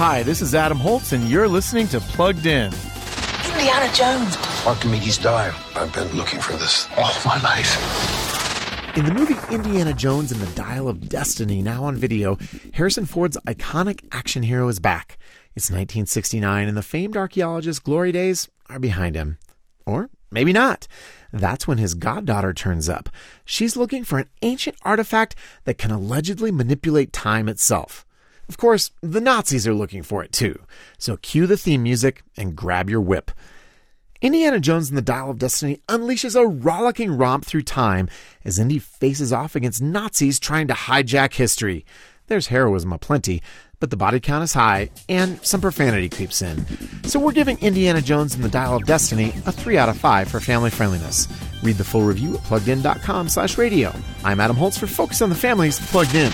Hi, this is Adam Holz, and you're listening to Plugged In. Indiana Jones. Archimedes dial. I've been looking for this all my life. In the movie Indiana Jones and the Dial of Destiny, now on video, Harrison Ford's iconic action hero is back. It's 1969, and the famed archaeologist's glory days are behind him. Or maybe not. That's when his goddaughter turns up. She's looking for an ancient artifact that can allegedly manipulate time itself. Of course, the Nazis are looking for it too. So cue the theme music and grab your whip. Indiana Jones and the Dial of Destiny unleashes a rollicking romp through time as Indy faces off against Nazis trying to hijack history. There's heroism aplenty, but the body count is high and some profanity creeps in. So we're giving Indiana Jones and the Dial of Destiny a 3 out of 5 for family friendliness. Read the full review at pluggedin.com slash radio. I'm Adam Holz for Focus on the Families Plugged In.